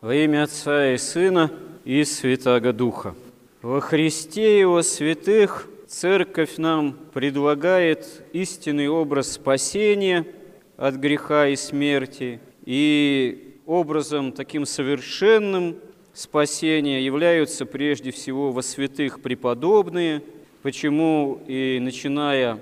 Во имя Отца и Сына и Святаго Духа. Во Христе Его святых Церковь нам предлагает истинный образ спасения от греха и смерти, и образом таким совершенным спасения являются прежде всего во святых преподобные, почему и начиная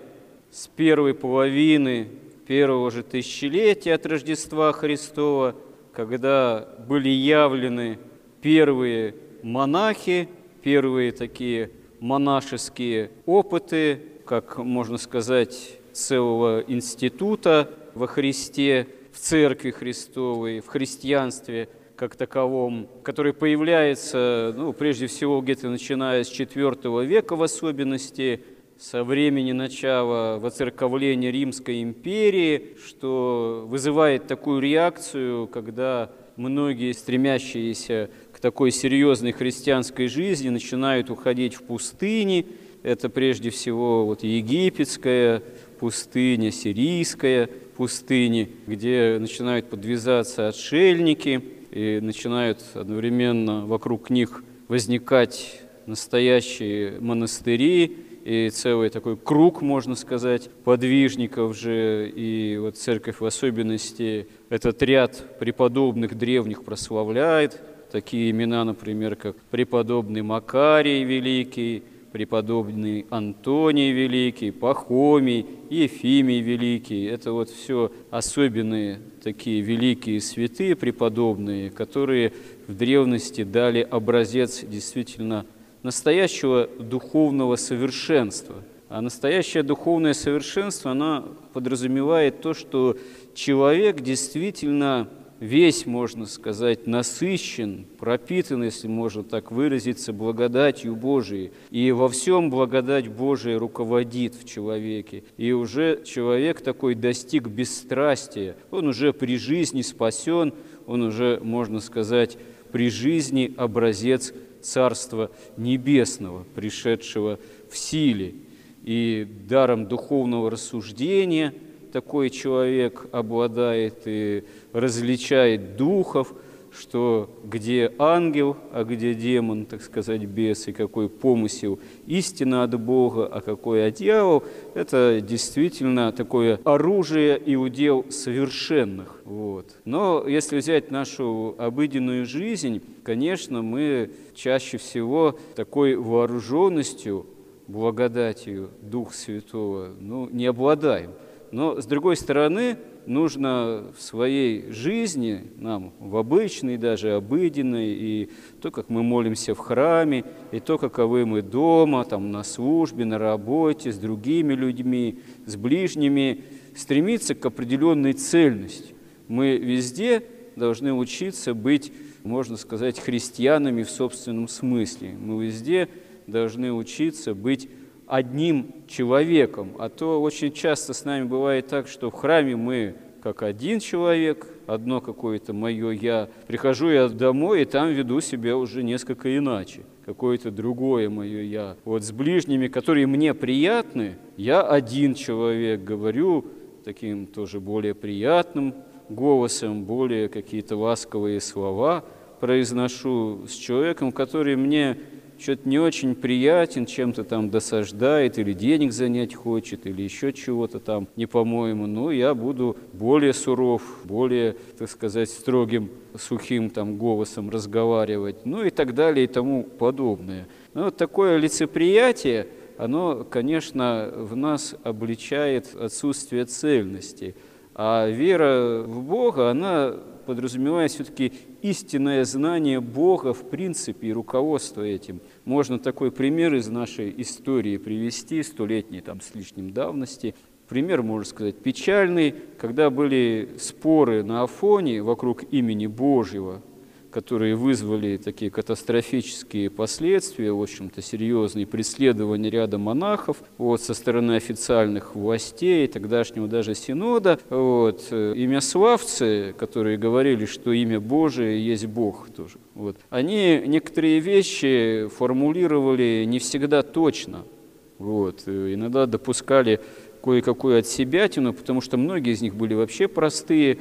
с первой половины первого же тысячелетия от Рождества Христова – когда были явлены первые монахи, первые такие монашеские опыты, как можно сказать, целого института во Христе, в Церкви Христовой, в христианстве как таковом, который появляется, ну, прежде всего, где-то начиная с IV века в особенности, со времени начала воцерковления Римской империи, что вызывает такую реакцию, когда многие, стремящиеся к такой серьезной христианской жизни, начинают уходить в пустыни. Это прежде всего вот египетская пустыня, сирийская пустыня, где начинают подвязаться отшельники и начинают одновременно вокруг них возникать настоящие монастыри, и целый такой круг, можно сказать, подвижников же, и вот церковь в особенности этот ряд преподобных древних прославляет, такие имена, например, как преподобный Макарий Великий, преподобный Антоний Великий, Пахомий, Ефимий Великий. Это вот все особенные такие великие святые преподобные, которые в древности дали образец действительно настоящего духовного совершенства. А настоящее духовное совершенство, оно подразумевает то, что человек действительно весь, можно сказать, насыщен, пропитан, если можно так выразиться, благодатью Божией. И во всем благодать Божия руководит в человеке. И уже человек такой достиг бесстрастия. Он уже при жизни спасен, он уже, можно сказать, при жизни образец Царства Небесного, пришедшего в силе. И даром духовного рассуждения такой человек обладает и различает духов – что где ангел, а где демон, так сказать, бес, и какой помысел истина от Бога, а какой от дьявол, это действительно такое оружие и удел совершенных. Вот. Но если взять нашу обыденную жизнь, конечно, мы чаще всего такой вооруженностью, благодатью Духа Святого ну, не обладаем. Но, с другой стороны, нужно в своей жизни, нам в обычной, даже обыденной, и то, как мы молимся в храме, и то, каковы мы дома, там, на службе, на работе, с другими людьми, с ближними, стремиться к определенной цельности. Мы везде должны учиться быть, можно сказать, христианами в собственном смысле. Мы везде должны учиться быть одним человеком. А то очень часто с нами бывает так, что в храме мы как один человек, одно какое-то мое «я». Прихожу я домой, и там веду себя уже несколько иначе. Какое-то другое мое «я». Вот с ближними, которые мне приятны, я один человек, говорю таким тоже более приятным голосом, более какие-то ласковые слова произношу с человеком, который мне что-то не очень приятен, чем-то там досаждает, или денег занять хочет, или еще чего-то там не по-моему, ну, я буду более суров, более, так сказать, строгим, сухим там голосом разговаривать, ну и так далее и тому подобное. Ну, вот такое лицеприятие, оно, конечно, в нас обличает отсутствие цельности. А вера в Бога, она подразумевает все-таки истинное знание Бога в принципе и руководство этим. Можно такой пример из нашей истории привести, столетней там с лишним давности. Пример, можно сказать, печальный, когда были споры на Афоне вокруг имени Божьего, которые вызвали такие катастрофические последствия, в общем-то, серьезные преследования ряда монахов вот, со стороны официальных властей, тогдашнего даже синода. Вот, э, имя славцы, которые говорили, что имя Божие есть Бог тоже. Вот, они некоторые вещи формулировали не всегда точно. Вот, э, иногда допускали кое-какую от себя, потому что многие из них были вообще простые,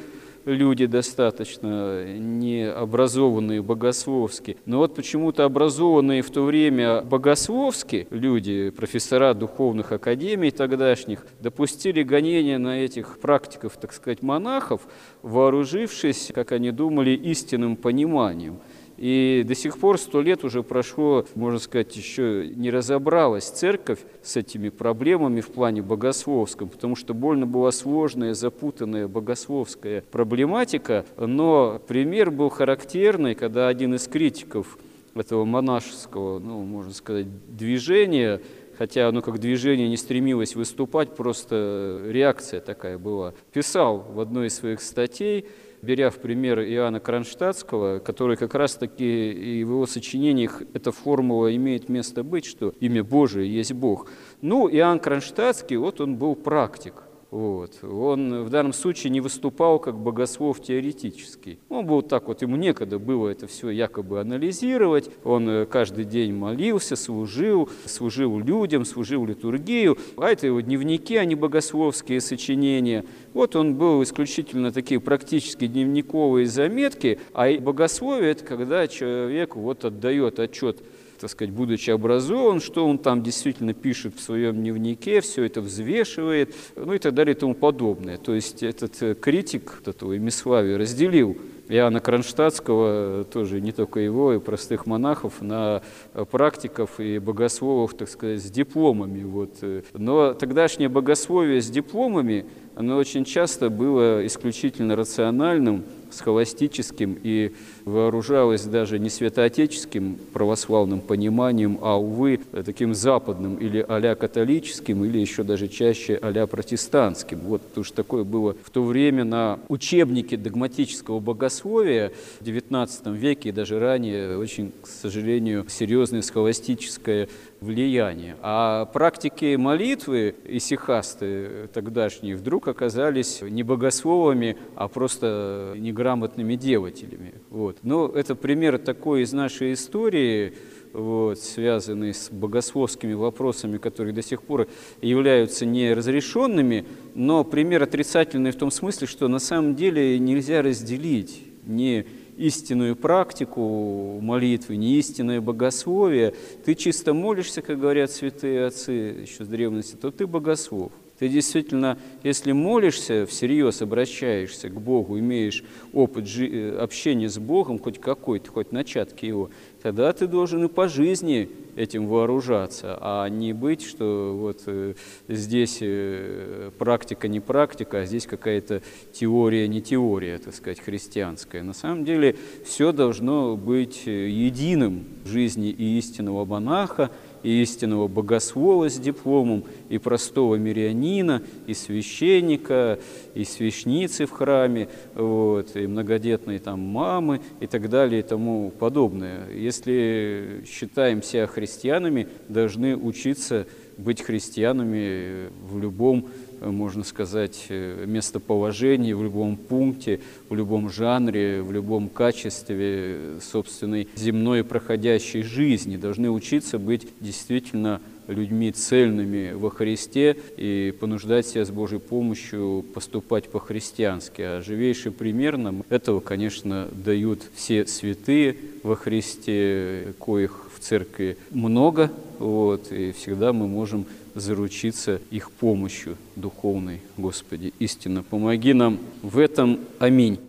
люди достаточно необразованные богословски. Но вот почему-то образованные в то время богословски люди, профессора духовных академий тогдашних, допустили гонения на этих практиков, так сказать, монахов, вооружившись, как они думали, истинным пониманием. И до сих пор сто лет уже прошло, можно сказать, еще не разобралась церковь с этими проблемами в плане богословском, потому что больно была сложная, запутанная богословская проблематика, но пример был характерный, когда один из критиков этого монашеского, ну, можно сказать, движения, хотя оно как движение не стремилось выступать, просто реакция такая была, писал в одной из своих статей, беря в пример Иоанна Кронштадтского, который как раз-таки и в его сочинениях эта формула имеет место быть, что имя Божие есть Бог. Ну, Иоанн Кронштадтский, вот он был практик. Вот. Он в данном случае не выступал как богослов теоретический. Он был так вот, ему некогда было это все якобы анализировать. Он э, каждый день молился, служил, служил людям, служил литургию. А это его дневники, а не богословские сочинения. Вот он был исключительно такие практически дневниковые заметки. А богословие – это когда человек вот отдает отчет так сказать, будучи образован, что он там действительно пишет в своем дневнике, все это взвешивает, ну и так далее и тому подобное. То есть этот э, критик этого Имиславия разделил Иоанна Кронштадтского, тоже не только его, и простых монахов, на э, практиков и богословов, так сказать, с дипломами. Вот. Э. Но тогдашнее богословие с дипломами, оно очень часто было исключительно рациональным, схоластическим и вооружалась даже не святоотеческим православным пониманием, а, увы, таким западным или а католическим, или еще даже чаще а протестантским. Вот, потому что такое было в то время на учебнике догматического богословия в XIX веке и даже ранее очень, к сожалению, серьезное схоластическое влияние. А практики молитвы и сихасты тогдашние вдруг оказались не богословами, а просто неграмотными девателями. Вот. Но это пример такой из нашей истории, вот, связанный с богословскими вопросами, которые до сих пор являются неразрешенными, но пример отрицательный в том смысле, что на самом деле нельзя разделить не истинную практику молитвы, не истинное богословие, ты чисто молишься, как говорят святые отцы еще с древности, то ты богослов. Ты действительно, если молишься, всерьез обращаешься к Богу, имеешь опыт э, общения с Богом, хоть какой-то, хоть начатки его, тогда ты должен и по жизни этим вооружаться, а не быть, что вот э, здесь э, практика не практика, а здесь какая-то теория не теория, так сказать, христианская. На самом деле все должно быть единым в жизни и истинного монаха, и истинного богослова с дипломом, и простого мирянина, и священника, и свящницы в храме, вот, и многодетной там мамы и так далее и тому подобное. Если считаем себя христианами, должны учиться быть христианами в любом можно сказать, э, местоположении, в любом пункте, в любом жанре, в любом качестве собственной земной проходящей жизни. Должны учиться быть действительно людьми цельными во Христе и понуждать себя с Божьей помощью поступать по-христиански. А живейший пример нам этого, конечно, дают все святые во Христе, коих в церкви много, вот, и всегда мы можем заручиться их помощью духовной, Господи, истинно. Помоги нам в этом. Аминь.